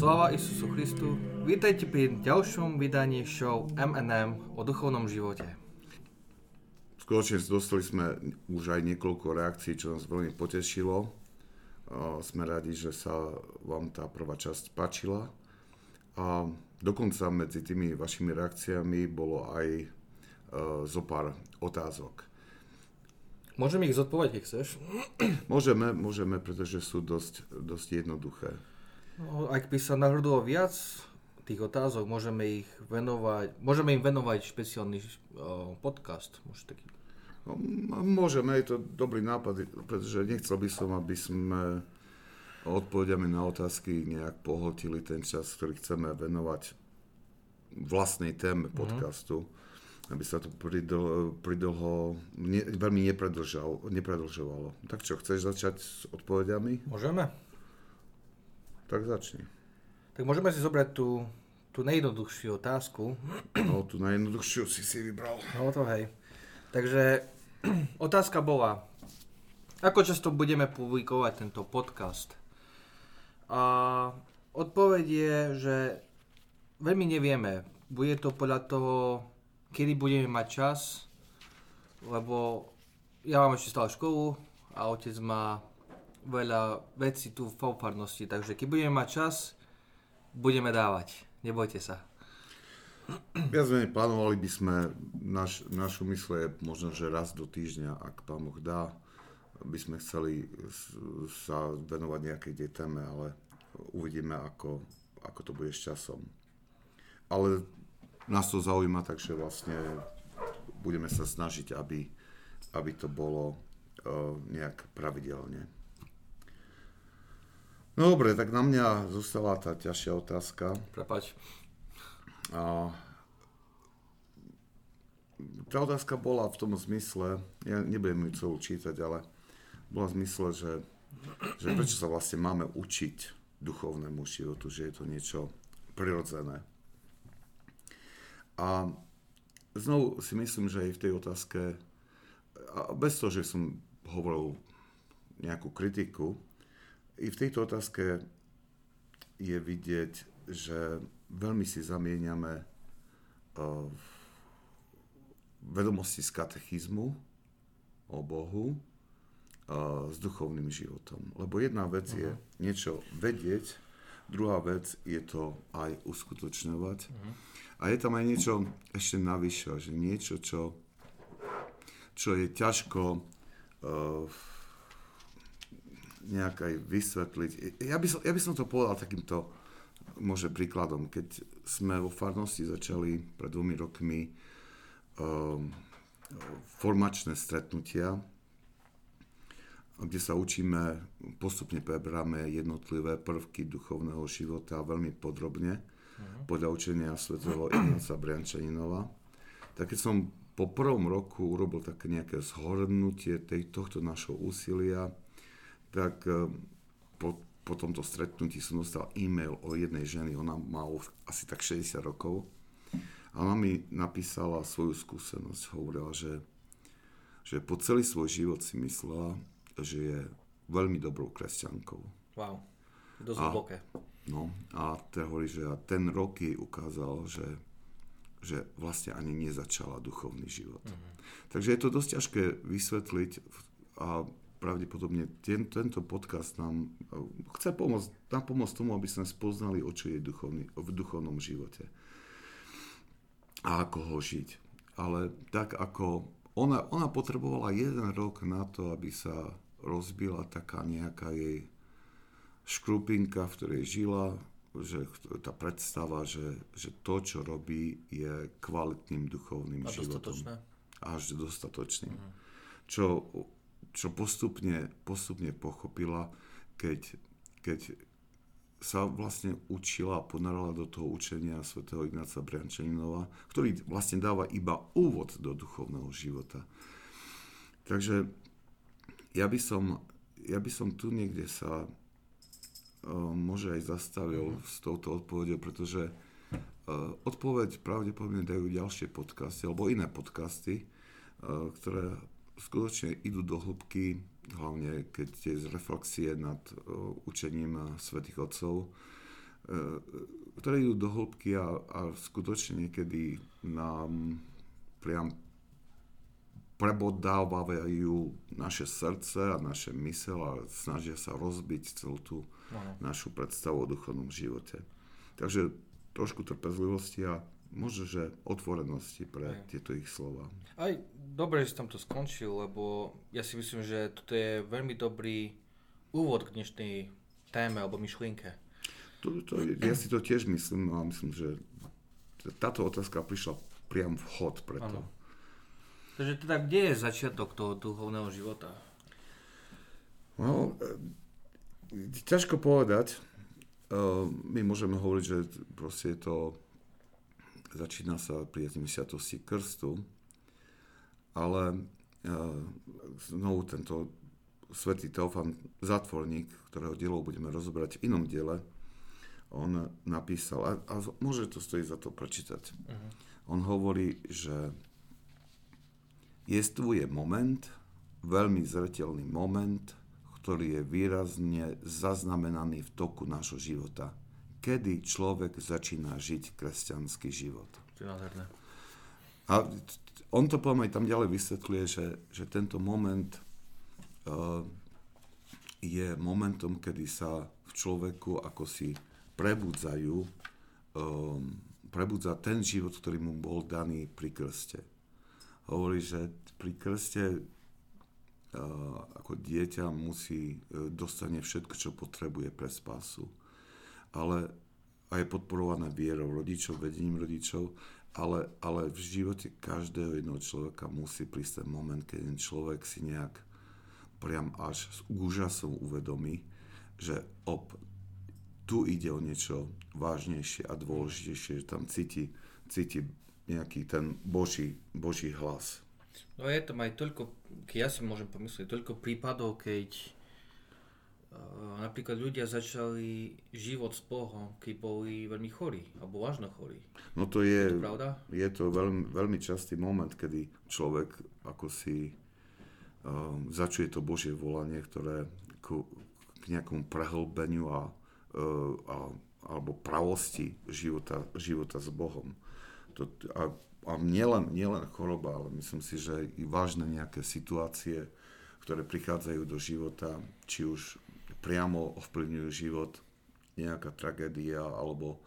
Sláva Isusu Christu. Vítajte pri ďalšom vydaní show M&M o duchovnom živote. Skutočne dostali sme už aj niekoľko reakcií, čo nás veľmi potešilo. Sme radi, že sa vám tá prvá časť páčila. A dokonca medzi tými vašimi reakciami bolo aj e, zo pár otázok. Môžeme ich zodpovedať, keď chceš? Môžeme, môžeme, pretože sú dosť, dosť jednoduché. No, ak by sa nahľadalo viac tých otázok, môžeme ich venovať, môžeme im venovať špeciálny uh, podcast. Môže taký. No, môžeme, je to dobrý nápad, pretože nechcel by som, aby sme odpovediami na otázky nejak pohltili ten čas, ktorý chceme venovať vlastnej téme mhm. podcastu, mm-hmm. aby sa to pridl, pridlho ne, veľmi nepredlžovalo. Tak čo, chceš začať s odpovediami? Môžeme. Tak začni. Tak môžeme si zobrať tú, tú najjednoduchšiu otázku. No, tú najjednoduchšiu si si vybral. No to hej. Takže otázka bola, ako často budeme publikovať tento podcast? A odpoveď je, že veľmi nevieme. Bude to podľa toho, kedy budeme mať čas, lebo ja mám ešte stále školu a otec má veľa vecí tu v farnosti, takže keď budeme mať čas, budeme dávať. Nebojte sa. Viac menej plánovali by sme, naš, našu mysle je možno, že raz do týždňa, ak pán Boh dá, by sme chceli sa venovať nejakej tej téme, ale uvidíme, ako, ako to bude s časom. Ale nás to zaujíma, takže vlastne budeme sa snažiť, aby, aby to bolo uh, nejak pravidelne. No dobre, tak na mňa zostala tá ťažšia otázka. Prepač. A tá otázka bola v tom zmysle, ja nebudem ju celú čítať, ale bola v zmysle, že, že prečo sa vlastne máme učiť duchovnému životu, že je to niečo prirodzené. A znovu si myslím, že aj v tej otázke, a bez toho, že som hovoril nejakú kritiku, i v tejto otázke je vidieť, že veľmi si zamieňame uh, vedomosti z katechizmu o Bohu uh, s duchovným životom. Lebo jedna vec uh-huh. je mhm. niečo vedieť, druhá vec je to aj uskutočňovať. Uh-huh. A je tam aj niečo ešte navyše, že niečo, čo, čo je ťažko uh, nejak aj vysvetliť. Ja by, som, ja by som to povedal takýmto môže príkladom. Keď sme vo farnosti začali pred dvomi rokmi um, formačné stretnutia, kde sa učíme, postupne preberáme jednotlivé prvky duchovného života veľmi podrobne, uh-huh. podľa učenia svätého Ignáca Briančaninova. Tak keď som po prvom roku urobil také nejaké zhodnutie tej, tohto našho úsilia, tak eh, po, po tomto stretnutí som dostal e-mail o jednej ženy, ona má asi tak 60 rokov a ona mi napísala svoju skúsenosť, hovorila, že, že po celý svoj život si myslela, že je veľmi dobrou kresťankou. Wow, dosť hlboké. No a teda hovorí, že ten rok jej ukázal, že, že vlastne ani nezačala duchovný život. Mm-hmm. Takže je to dosť ťažké vysvetliť a pravdepodobne ten, tento podcast nám e, chce pomôcť, nám pomôcť tomu, aby sme spoznali, o čo je duchovný, v duchovnom živote a ako ho žiť. Ale tak ako ona, ona potrebovala jeden rok na to, aby sa rozbila taká nejaká jej škrupinka, v ktorej žila, že tá predstava, že, že to, čo robí, je kvalitným duchovným a životom. Dostatočné. Až dostatočným. Mm. Čo čo postupne, postupne pochopila, keď, keď sa vlastne učila a ponarala do toho učenia svätého Ignáca Briančaninova, ktorý vlastne dáva iba úvod do duchovného života. Takže ja by som, ja by som tu niekde sa uh, môže aj zastavil mm. s touto odpovedou, pretože uh, odpoveď pravdepodobne dajú ďalšie podcasty alebo iné podcasty, uh, ktoré skutočne idú do hĺbky, hlavne keď je z reflexie nad uh, učením svätých Otcov, ktoré idú do hĺbky a, a skutočne niekedy nám priam prebodávajú naše srdce a naše mysel a snažia sa rozbiť celú tú ano. našu predstavu o duchovnom živote. Takže trošku trpezlivosti a možno, že otvorenosti pre Aj. tieto ich slova. Aj dobre, že som to skončil, lebo ja si myslím, že toto je veľmi dobrý úvod k dnešnej téme alebo myšlienke. To, to, ja si to tiež myslím a myslím, že táto otázka prišla priam vchod preto. Ano. Takže teda kde je začiatok toho duchovného života? No, e, ťažko povedať. E, my môžeme hovoriť, že proste je to začína sa pri 70. krstu, ale e, znovu tento svätý Teofan Zatvorník, ktorého dielo budeme rozobrať v inom diele, on napísal, a, a môže to stojí za to prečítať. Uh-huh. On hovorí, že Jestvuje moment, veľmi zretelný moment, ktorý je výrazne zaznamenaný v toku nášho života. Kedy človek začína žiť kresťanský život. A on to poviem aj tam ďalej vysvetľuje, že, že tento moment uh, je momentom, kedy sa v človeku ako si prebudzajú, um, prebudza ten život, ktorý mu bol daný pri krste hovorí, že pri krste uh, ako dieťa musí, uh, dostane všetko, čo potrebuje pre spásu. Ale a je podporované vierou rodičov, vedením rodičov, ale, ale v živote každého jedného človeka musí prísť ten moment, keď ten človek si nejak priam až s úžasom uvedomí, že op, tu ide o niečo vážnejšie a dôležitejšie, že tam cíti, cíti nejaký ten Boží, Boží hlas. No je to aj toľko, keď ja si môžem pomyslieť, toľko prípadov, keď napríklad ľudia začali život s Bohom, keď boli veľmi chorí, alebo vážno chorí. No to je, je to, pravda? Je to veľmi, veľmi častý moment, kedy človek ako si um, začuje to Božie volanie, ktoré ku, k nejakomu prehlbeniu a, uh, a, alebo pravosti života, života s Bohom. To, a, a nielen, nielen choroba, ale myslím si, že i vážne nejaké situácie, ktoré prichádzajú do života, či už priamo ovplyvňujú život, nejaká tragédia alebo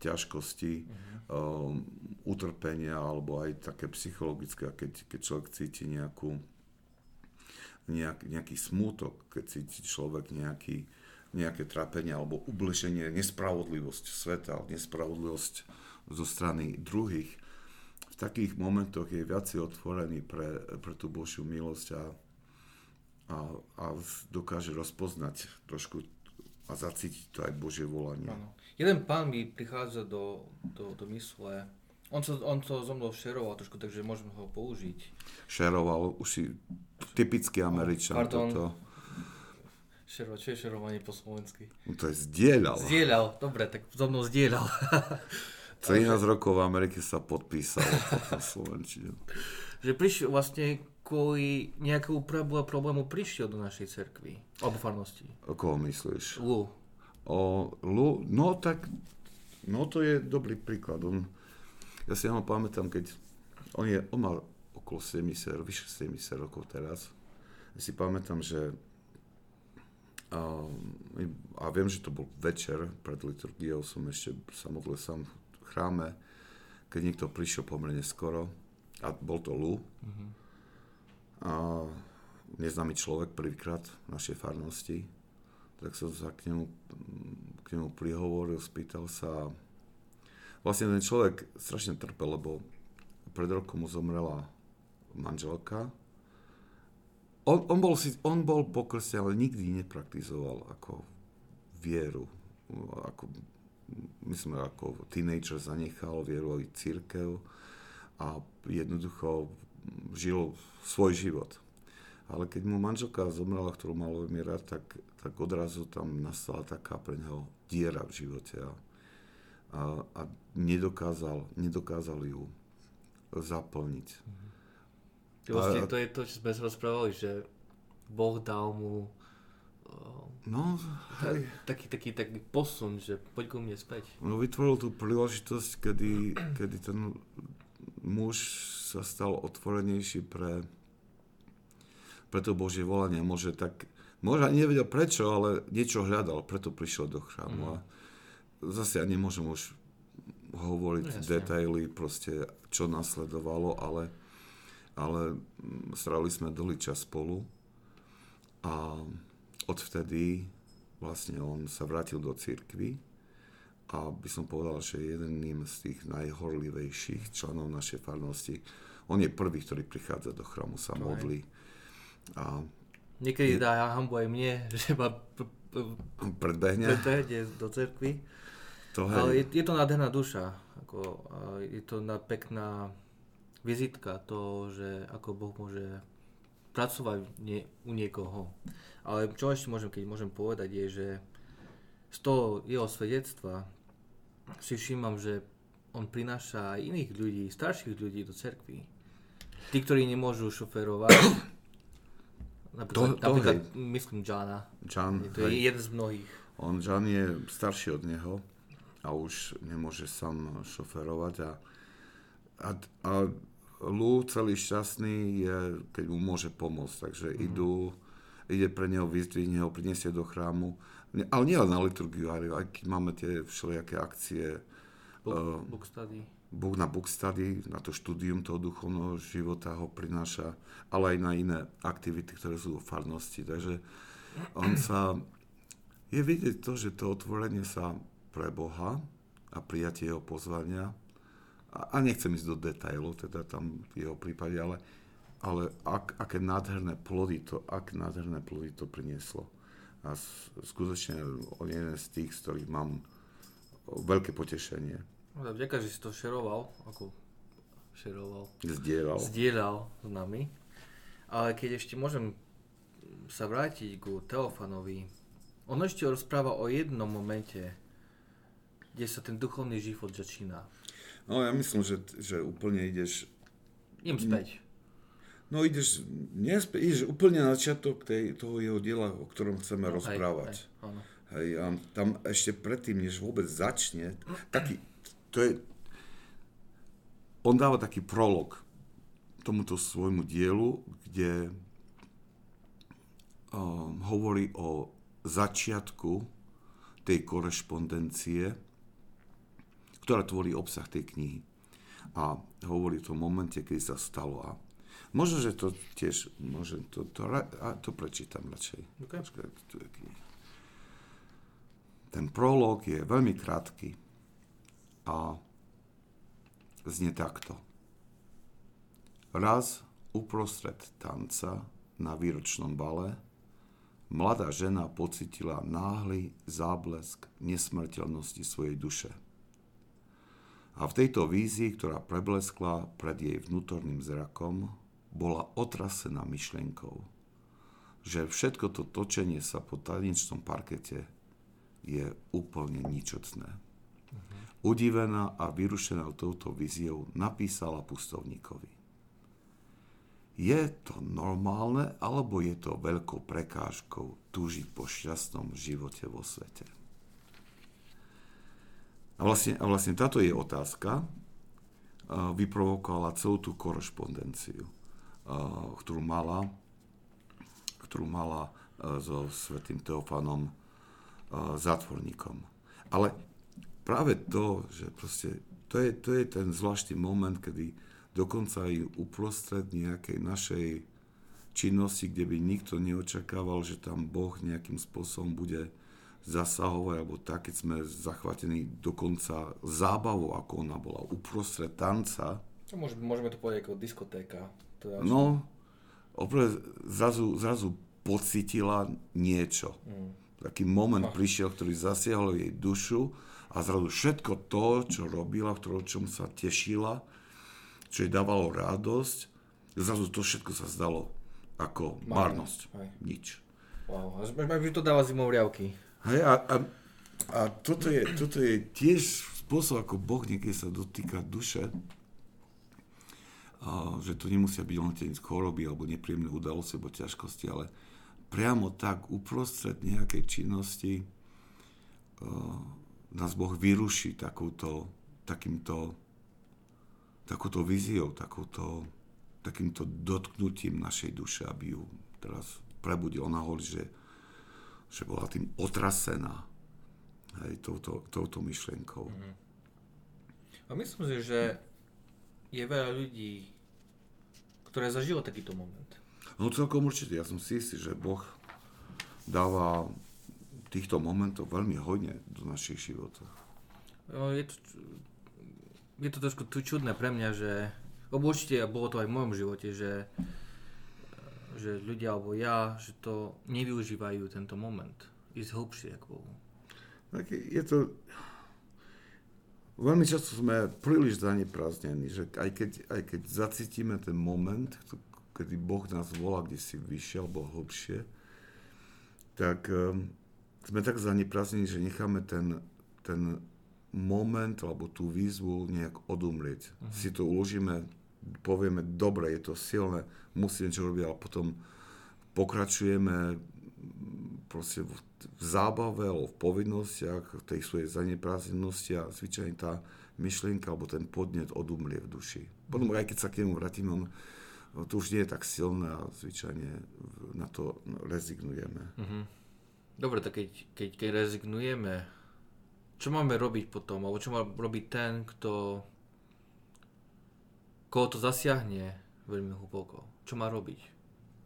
ťažkosti, uh-huh. um, utrpenia alebo aj také psychologické, keď, keď človek cíti nejakú, nejak, nejaký smútok, keď cíti človek nejaký, nejaké trápenie alebo ubliženie, nespravodlivosť sveta, nespravodlivosť zo strany druhých, v takých momentoch je viacej otvorený pre, pre tú Božiu milosť a, a, a dokáže rozpoznať trošku a zacítiť to aj Božie volanie. Ano. Jeden pán mi prichádza do, do, do mysle, on, to, on to so mnou šeroval trošku, takže môžem ho použiť. Šeroval, už si typický Američan Pardon. toto. Šero, čo je šerovanie po slovensky? No to je zdieľal. Zdieľal, dobre, tak so mnou zdieľal. 13 rokov v Amerike sa podpísalo na Slovenčine. Že prišiel vlastne kvôli nejakému problému prišiel do našej cerkvy, alebo farnosti. O koho myslíš? Lu. O Lu, no tak, no to je dobrý príklad. On, ja si ho pamätám, keď on, je, on mal okolo 70, vyše 70 rokov teraz. Ja si pamätám, že a, a viem, že to bol večer pred liturgiou, som ešte sa modlil sám chráme, keď niekto prišiel pomerne skoro, a bol to Lu, mm-hmm. A neznámy človek prvýkrát v našej farnosti, tak som sa k nemu, k nemu prihovoril, spýtal sa. Vlastne ten človek strašne trpel, lebo pred rokom mu zomrela manželka. On, on, bol, si, on bol pokrste, ale nikdy nepraktizoval ako vieru, ako my sme ako teenager zanechal vieru aj církev a jednoducho žil svoj život. Ale keď mu manželka zomrela, ktorú mal rád, tak, tak odrazu tam nastala taká pre neho diera v živote a, a, a nedokázal, nedokázal ju zaplniť. Vlastne to je to, čo sme sa rozprávali, že Boh dal mu No, hej. Taký, taký, taký posun, že poď ku mne späť. No vytvoril tú príležitosť, kedy, kedy ten muž sa stal otvorenejší pre, pre to Božie volanie. Môže tak, možno ani nevedel prečo, ale niečo hľadal, preto prišiel do chrámu. Mm. A zase ja nemôžem už hovoriť no, detaily, proste čo nasledovalo, ale, ale strávili sme dlhý čas spolu a odvtedy vlastne on sa vrátil do cirkvy a by som povedal, že jedným z tých najhorlivejších členov našej farnosti. On je prvý, ktorý prichádza do chrámu, sa to modlí. A Niekedy je, dá hambu aj mne, že ma predbehne. predbehne do cerkvy. To Ale je, je to nádherná duša. Ako, je to na pekná vizitka toho, že ako Boh môže pracovať nie, u niekoho. Ale čo ešte môžem, keď môžem povedať, je, že z toho jeho svedectva si všímam, že on prináša aj iných ľudí, starších ľudí do cerkvy. Tí, ktorí nemôžu šoferovať, napríklad, to, to napríklad myslím Jana. Jan, to je jeden z mnohých. On, Jan je starší od neho a už nemôže sám šoferovať a, a, a Lou celý šťastný je, keď mu môže pomôcť, takže mm. idú, ide pre neho, vyzdvihne ho, priniesie do chrámu, ale nie len na liturgiu, aj keď máme tie všelijaké akcie. Book, uh, book study. Book na book study, na to štúdium toho duchovného života ho prináša, ale aj na iné aktivity, ktoré sú v farnosti. Takže on sa, je vidieť to, že to otvorenie sa pre Boha a prijatie jeho pozvania a, a nechcem ísť do detajlov, teda tam v jeho prípade, ale, ale ak, aké nádherné plody to, ak nádherné plody to prinieslo. A skutočne on je jeden z tých, z ktorých mám veľké potešenie. No, vďaka, že si to šeroval, ako šeroval. Zdieľal. Zdieľal s nami. Ale keď ešte môžem sa vrátiť ku Teofanovi, on ešte rozpráva o jednom momente, kde sa ten duchovný život začína. No ja myslím, že, že úplne ideš... Idem späť. No ideš, nespäť, ideš úplne na začiatok tej, toho jeho diela, o ktorom chceme no, rozprávať. Hej, hej, hej, a tam ešte predtým, než vôbec začne, taký, to je, on dáva taký prolog tomuto svojmu dielu, kde um, hovorí o začiatku tej korešpondencie ktorá tvorí obsah tej knihy. A hovorí v tom momente, keď sa stalo. A možno, že to tiež, môžem to, to, a to prečítam radšej. Okay. Ten prolog je veľmi krátky a znie takto. Raz uprostred tanca na výročnom bale mladá žena pocitila náhly záblesk nesmrteľnosti svojej duše a v tejto vízii, ktorá prebleskla pred jej vnútorným zrakom, bola otrasená myšlienkou, že všetko to točenie sa po tanečnom parkete je úplne ničotné. Uh-huh. Udivená a vyrušená touto víziou napísala pustovníkovi. Je to normálne, alebo je to veľkou prekážkou túžiť po šťastnom živote vo svete? A vlastne, a vlastne táto je otázka vyprovokovala celú tú korešpondenciu, ktorú mala, ktorú mala so svetým Teofanom zatvorníkom. Ale práve to, že proste, to je, to je ten zvláštny moment, kedy dokonca aj uprostred nejakej našej činnosti, kde by nikto neočakával, že tam Boh nejakým spôsobom bude zasahovať, alebo tak, keď sme zachvatení dokonca zábavou, ako ona bola uprostred tanca. Môžeme to povedať ako diskotéka. Teda no, opäť zrazu, zrazu pocitila niečo. Mm. Taký moment no. prišiel, ktorý zasiahol jej dušu a zrazu všetko to, čo robila, v čom sa tešila, čo jej dávalo radosť, zrazu to všetko sa zdalo ako márnosť. Nič. Wow, až to dáva riavky. Hej, a, a, a toto, je, toto je tiež spôsob, ako Boh niekedy sa dotýka duše, že to nemusia byť len tie choroby alebo nepríjemné udalosti alebo ťažkosti, ale priamo tak uprostred nejakej činnosti nás Boh vyruší takúto, takýmto, takúto víziou, takúto, takýmto dotknutím našej duše, aby ju teraz prebudil. Ona hovorí, že, že bola tým otrasená hej, touto, touto myšlienkou. Mm-hmm. A myslím si, že je veľa ľudí, ktoré zažilo takýto moment. No celkom určite. Ja som si istý, že Boh dáva týchto momentov veľmi hodne do našich životov. No, je, to, je to trošku čudné pre mňa, že určite bolo to aj v mojom živote, že, že ľudia alebo ja, že to nevyužívajú tento moment. Ísť hlbšie ako Bohu. Tak je to... Veľmi často sme príliš zaneprázdnení, že aj keď, aj keď zacítime ten moment, kedy Boh nás volá, kde si vyšiel, alebo hlbšie, tak um, sme tak zaneprázdnení, že necháme ten, ten moment alebo tú výzvu nejak odumrieť. Uh-huh. Si to uložíme, povieme, dobre, je to silné, musím niečo robiť, ale potom pokračujeme proste v, v zábave alebo v povinnostiach, v tej svojej zaneprázdnenosti a zvyčajne tá myšlienka alebo ten podnet odumrie v duši. Potom aj keď sa k nemu vrátim, on, to už nie je tak silné a zvyčajne na to rezignujeme. Uh-huh. Dobre, tak keď, keď, keď rezignujeme, čo máme robiť potom? Alebo čo má robiť ten, kto koho to zasiahne veľmi hlboko? Čo má robiť?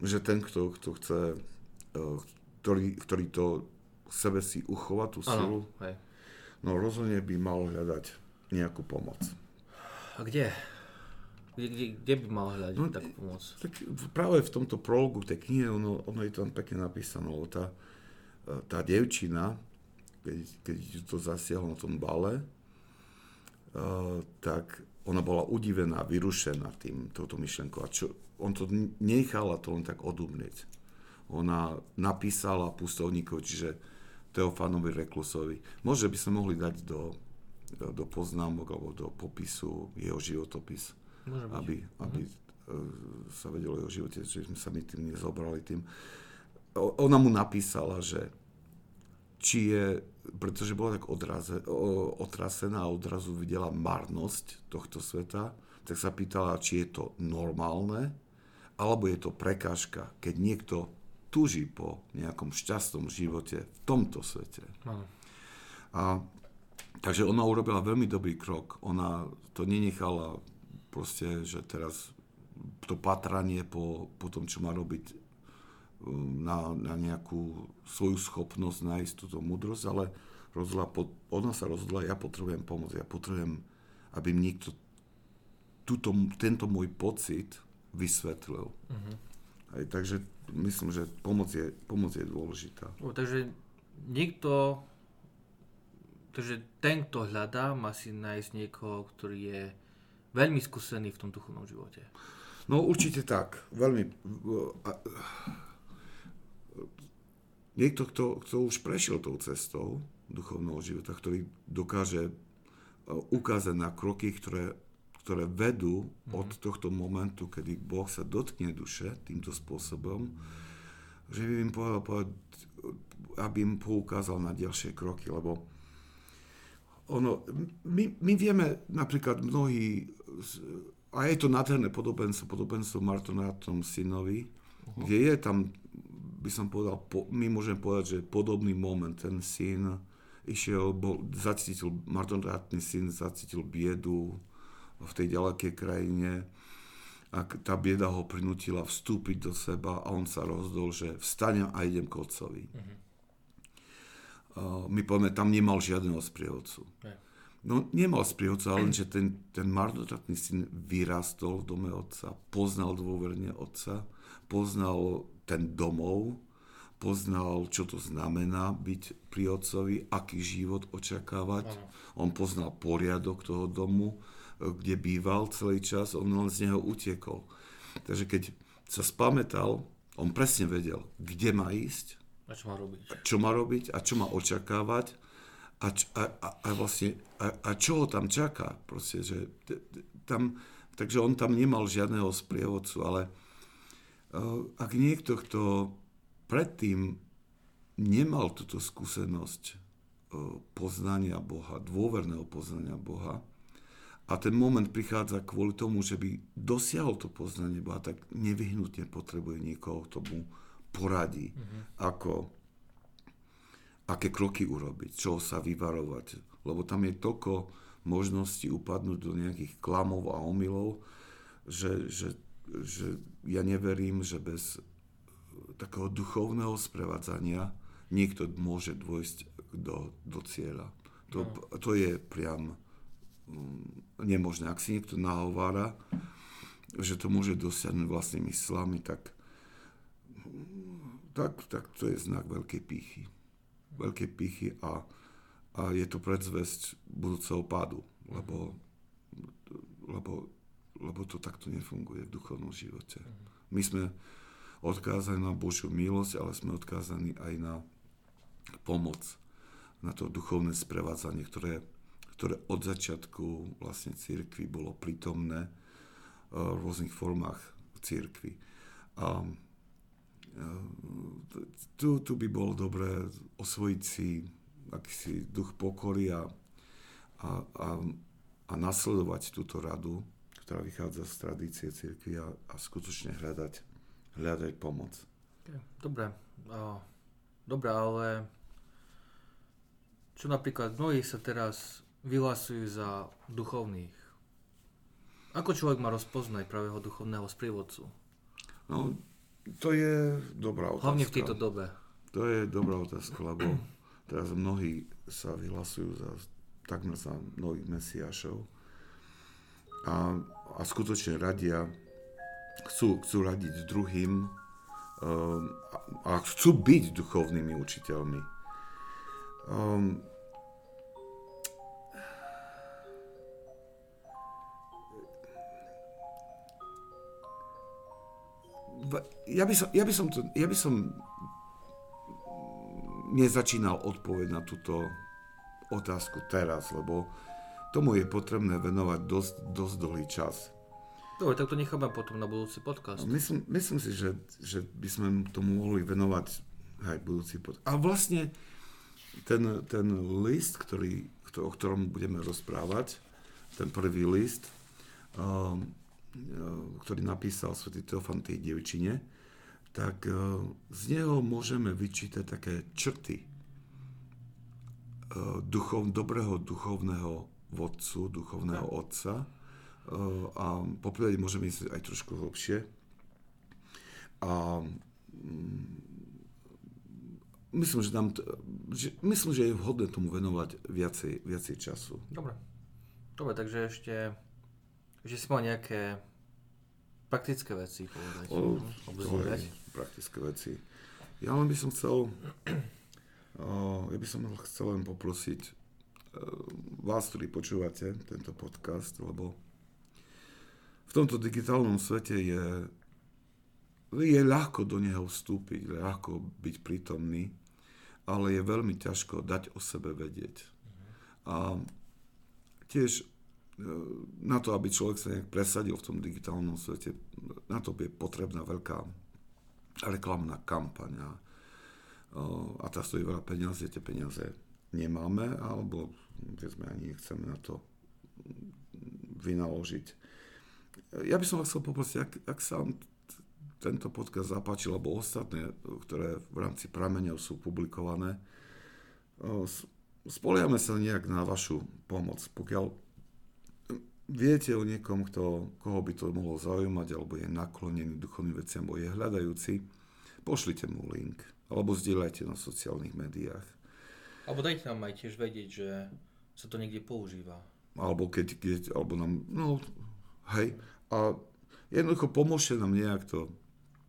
Že ten, kto, kto chce, eh, ktorý, ktorý to sebe si uchová tú silu, ano, hej. no rozhodne by mal hľadať nejakú pomoc. A kde? Kde, kde, kde by mal hľadať no, takú pomoc? Tak práve v tomto prologu tej knihy, ono, ono je tam pekne napísané, lebo tá, tá devčina, keď, keď to zasiahlo na tom bale, uh, tak ona bola udivená, vyrušená tým, touto myšlenkou. A čo, on to nechala to len tak odumrieť. Ona napísala pustovníkov, čiže Teofanovi Reklusovi. Možno by sme mohli dať do, do poznámok alebo do popisu jeho životopis, aby, aby uh-huh. sa vedelo jeho živote, že sme sa my tým nezobrali tým ona mu napísala, že či je, pretože bola tak odraze, otrasená a odrazu videla marnosť tohto sveta, tak sa pýtala, či je to normálne, alebo je to prekážka, keď niekto túži po nejakom šťastnom živote v tomto svete. A, takže ona urobila veľmi dobrý krok. Ona to nenechala proste, že teraz to patranie po, po tom, čo má robiť na, na nejakú svoju schopnosť nájsť túto múdrosť, ale rozhodla, ona sa rozhodla, ja potrebujem pomoc, ja potrebujem, aby mi niekto túto, tento môj pocit vysvetlil. Uh-huh. Aj, takže myslím, že pomoc je, pomoc je dôležitá. O, takže niekto, takže ten, kto hľadá, má si nájsť niekoho, ktorý je veľmi skúsený v tom duchovnom živote. No určite tak. Veľmi niekto, kto, kto už prešiel tou cestou duchovného života, ktorý dokáže e, ukázať na kroky, ktoré, ktoré vedú mm-hmm. od tohto momentu, kedy Boh sa dotkne duše týmto spôsobom, že by im povedal, aby im poukázal na ďalšie kroky, lebo ono, my, my vieme napríklad mnohí, a je to nádherné podobenstvo, podobenstvo Martonátom synovi, uh-huh. kde je tam by som povedal, po, my môžeme povedať, že podobný moment, ten syn išiel, bol, zacítil, marnotratný syn zacítil biedu v tej ďalekej krajine a tá bieda ho prinútila vstúpiť do seba a on sa rozhodol, že vstanem a idem k otcovi. Uh-huh. Uh, my povieme, tam nemal žiadneho sprievodcu. Yeah. No nemal sprievodcu, ale že ten, ten marnotratný syn vyrastol v dome otca, poznal dôverne otca, poznal ten domov, poznal, čo to znamená byť pri otcovi, aký život očakávať. Ano. On poznal poriadok toho domu, kde býval celý čas, on len z neho utiekol. Takže keď sa spametal, on presne vedel, kde má ísť, a čo má robiť, a čo má, robiť, a čo má očakávať a, a, a, a vlastne a, a čo ho tam čaká. Proste, že tam, takže on tam nemal žiadneho sprievodcu, ale Eh, ak niekto, kto predtým nemal túto skúsenosť e, poznania Boha, dôverného poznania Boha, a ten moment prichádza kvôli tomu, že by dosiahol to poznanie Boha, tak nevyhnutne potrebuje niekoho, kto mu poradí, mm-hmm. ako, aké kroky urobiť, čo sa vyvarovať. Lebo tam je toľko možností upadnúť do nejakých klamov a omylov, že, že, že ja neverím, že bez takého duchovného sprevádzania niekto môže dôjsť do, do cieľa. To, no. to je priam nemožné. Ak si niekto nahovára, že to môže dosiahnuť vlastnými slami, tak, tak, tak to je znak veľkej pýchy. Veľkej pýchy a, a je to predzvesť budúceho pádu, lebo, lebo, lebo to takto nefunguje v duchovnom živote. My sme odkázaní na Božiu milosť, ale sme odkázaní aj na pomoc, na to duchovné sprevádzanie, ktoré, ktoré od začiatku vlastne církvy bolo prítomné v rôznych formách církvy. A tu, tu by bolo dobré osvojiť si akýsi duch pokory a, a, a, a nasledovať túto radu, ktorá vychádza z tradície církvy a, a skutočne hľadať, hľadať pomoc. Dobre. Dobre, ale čo napríklad mnohí sa teraz vyhlasujú za duchovných. Ako človek má rozpoznať pravého duchovného sprievodcu? No, to je dobrá otázka. Hlavne v tejto dobe. To je dobrá otázka, lebo teraz mnohí sa vyhlasujú za takmer za mnohých mesiašov a, a skutočne radia, chcú, chcú radiť druhým um, a, a chcú byť duchovnými učiteľmi. Um, ja, by som, ja, by som to, ja by som nezačínal odpoveď na túto otázku teraz, lebo tomu je potrebné venovať dosť, dosť dlhý čas. Dobre, tak to necháme potom na budúci podcast. Myslím, myslím si, že, že by sme tomu mohli venovať aj budúci podcast. A vlastne ten, ten list, ktorý, o ktorom budeme rozprávať, ten prvý list, um, ktorý napísal svätý Teofan tej dievčine, tak uh, z neho môžeme vyčítať také črty uh, duchov, dobrého duchovného vodcu, duchovného otca a poprvé môžeme ísť aj trošku hlbšie. A mm, myslím, že, nám, že, myslím, že je vhodné tomu venovať viacej, viacej času. Dobre. Dobre, takže ešte, ešte si mal nejaké praktické veci povedať. O, praktické veci. Ja len by som chcel, ja by som chcel len poprosiť e, vás, ktorí počúvate tento podcast, lebo v tomto digitálnom svete je, je ľahko do neho vstúpiť, ľahko byť prítomný ale je veľmi ťažko dať o sebe vedieť. A tiež na to, aby človek sa nejak presadil v tom digitálnom svete, na to je potrebná veľká reklamná kampaň. A, e, a tá stojí veľa peniazy, tie peniaze nemáme, alebo sme ani nechceme na to vynaložiť. Ja by som vás chcel poprosiť, ak, ak sa vám tento podcast zapáčil, alebo ostatné, ktoré v rámci prameňov sú publikované. Spoliame sa nejak na vašu pomoc. Pokiaľ viete o niekom, kto, koho by to mohlo zaujímať, alebo je naklonený duchovným veciam, alebo je hľadajúci, pošlite mu link, alebo zdieľajte na sociálnych médiách. Alebo dajte nám aj tiež vedieť, že sa to niekde používa. Alebo keď, keď alebo nám, no, hej, a jednoducho pomôžte nám nejak to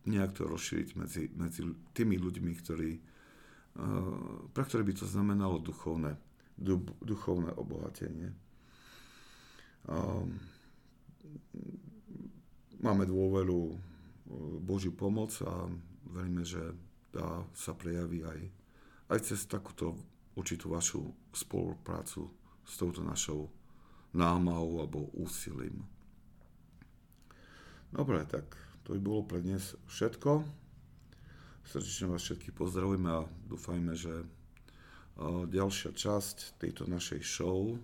nejak to rozšíriť medzi, medzi tými ľuďmi, ktorí, uh, pre ktorých by to znamenalo duchovné, du, duchovné obohatenie. Um, máme dôveru Božiu pomoc a veríme, že tá sa prejaví aj, aj cez takúto určitú vašu spoluprácu s touto našou námahou alebo úsilím. Dobre, tak to by bolo pre dnes všetko. Srdečne vás všetkých pozdravujeme a dúfajme, že ďalšia časť tejto našej show,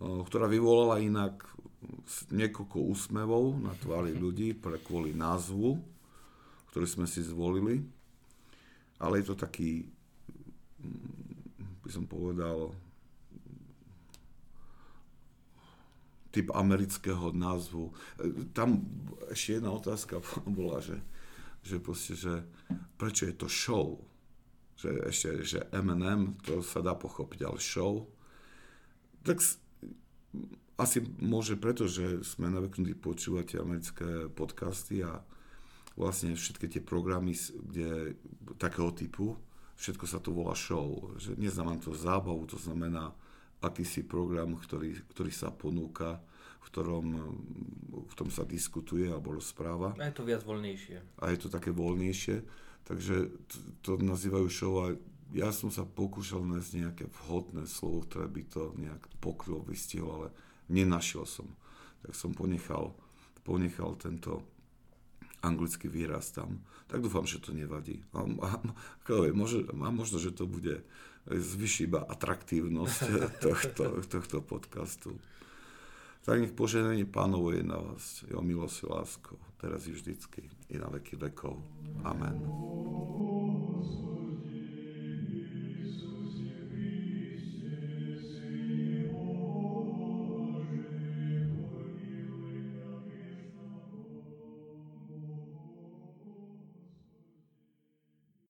ktorá vyvolala inak niekoľko úsmevov na tvári ľudí pre kvôli názvu, ktorý sme si zvolili. Ale je to taký, mm, by som povedal, typ amerického názvu. Tam ešte jedna otázka bola, že že proste, že prečo je to show, že ešte, že M&M, to sa dá pochopiť, ale show, tak asi môže preto, že sme naveknutí počúvať americké podcasty a vlastne všetky tie programy, kde takého typu, všetko sa to volá show. Že neznamená to zábavu, to znamená akýsi program, ktorý, ktorý sa ponúka v ktorom, v tom sa diskutuje alebo rozpráva. A je to viac voľnejšie. A je to také voľnejšie, takže to, to nazývajú show a ja som sa pokúšal nájsť nejaké vhodné slovo, ktoré by to nejak pokrylo, vystihlo, ale nenašiel som. Tak som ponechal, ponechal tento anglický výraz tam. Tak dúfam, že to nevadí. A, a, a, možno, a možno, že to bude zvyši iba atraktívnosť tohto, tohto podcastu. Tak nech poženenie pánovo je na vás, jeho milosť lásko, teraz i vždycky, i na veky vekov. Amen.